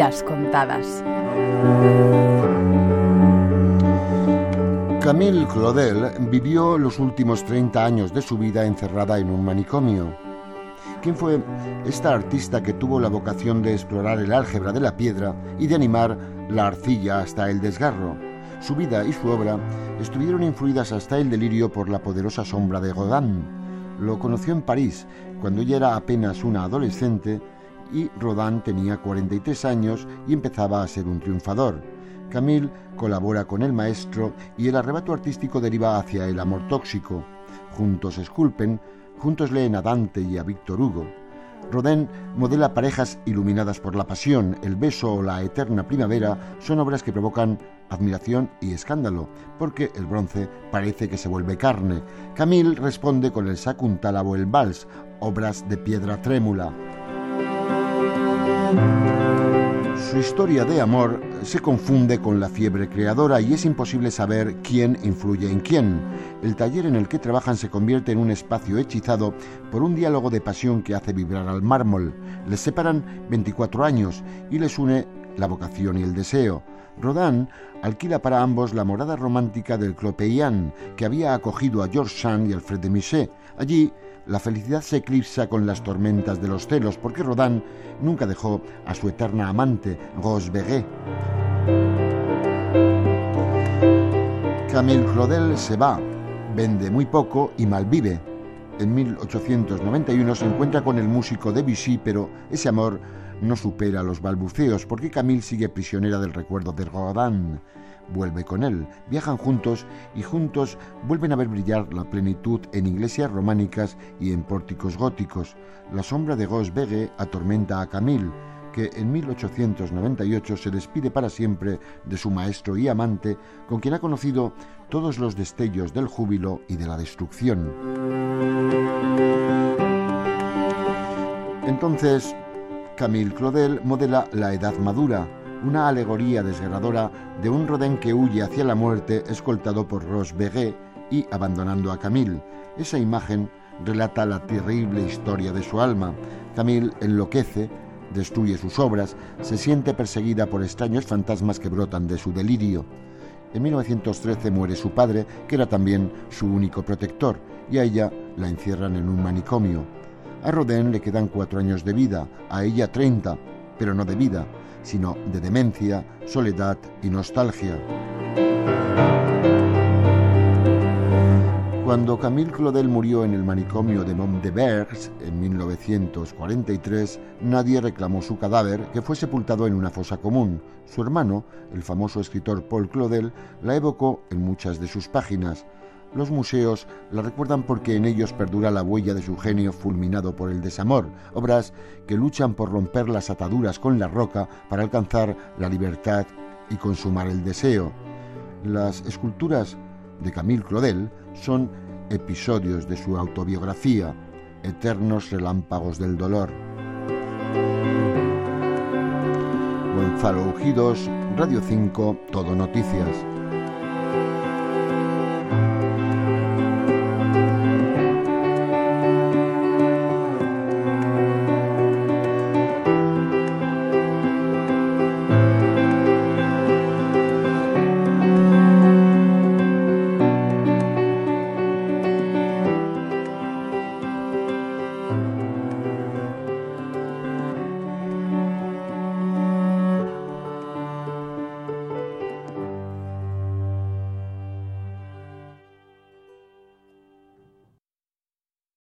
Contadas. Camille Claudel vivió los últimos 30 años de su vida encerrada en un manicomio. ¿Quién fue esta artista que tuvo la vocación de explorar el álgebra de la piedra y de animar la arcilla hasta el desgarro? Su vida y su obra estuvieron influidas hasta el delirio por la poderosa sombra de Rodin. Lo conoció en París, cuando ella era apenas una adolescente y Rodin tenía 43 años y empezaba a ser un triunfador. Camille colabora con el maestro y el arrebato artístico deriva hacia el amor tóxico. Juntos esculpen, juntos leen a Dante y a Víctor Hugo. Rodin modela parejas iluminadas por la pasión, el beso o la eterna primavera son obras que provocan admiración y escándalo, porque el bronce parece que se vuelve carne. Camille responde con el Sakuntala o el Vals, obras de piedra trémula. Su historia de amor se confunde con la fiebre creadora y es imposible saber quién influye en quién. El taller en el que trabajan se convierte en un espacio hechizado por un diálogo de pasión que hace vibrar al mármol. Les separan 24 años y les une la vocación y el deseo. Rodin alquila para ambos la morada romántica del Clopéian, que había acogido a George Sand y Alfred de Musset. Allí, la felicidad se eclipsa con las tormentas de los celos, porque Rodin nunca dejó a su eterna amante, Rose. Camille Claudel se va, vende muy poco y malvive. En 1891 se encuentra con el músico Debussy, pero ese amor no supera los balbuceos porque Camille sigue prisionera del recuerdo de Rodin. Vuelve con él, viajan juntos y juntos vuelven a ver brillar la plenitud en iglesias románicas y en pórticos góticos. La sombra de Gauss Bege atormenta a Camille, que en 1898 se despide para siempre de su maestro y amante, con quien ha conocido todos los destellos del júbilo y de la destrucción. Entonces, Camille Claudel modela La Edad Madura, una alegoría desgarradora de un Rodin que huye hacia la muerte escoltado por Rose Béguet y abandonando a Camille. Esa imagen relata la terrible historia de su alma. Camille enloquece, destruye sus obras, se siente perseguida por extraños fantasmas que brotan de su delirio. En 1913 muere su padre, que era también su único protector, y a ella la encierran en un manicomio. A Rodin le quedan cuatro años de vida, a ella treinta, pero no de vida, sino de demencia, soledad y nostalgia. Cuando Camille Claudel murió en el manicomio de Mont-de-Vergs en 1943, nadie reclamó su cadáver, que fue sepultado en una fosa común. Su hermano, el famoso escritor Paul Claudel, la evocó en muchas de sus páginas. Los museos la recuerdan porque en ellos perdura la huella de su genio fulminado por el desamor, obras que luchan por romper las ataduras con la roca para alcanzar la libertad y consumar el deseo. Las esculturas de Camille Claudel son episodios de su autobiografía, eternos relámpagos del dolor. Gonzalo Ujidos, Radio 5, Todo Noticias.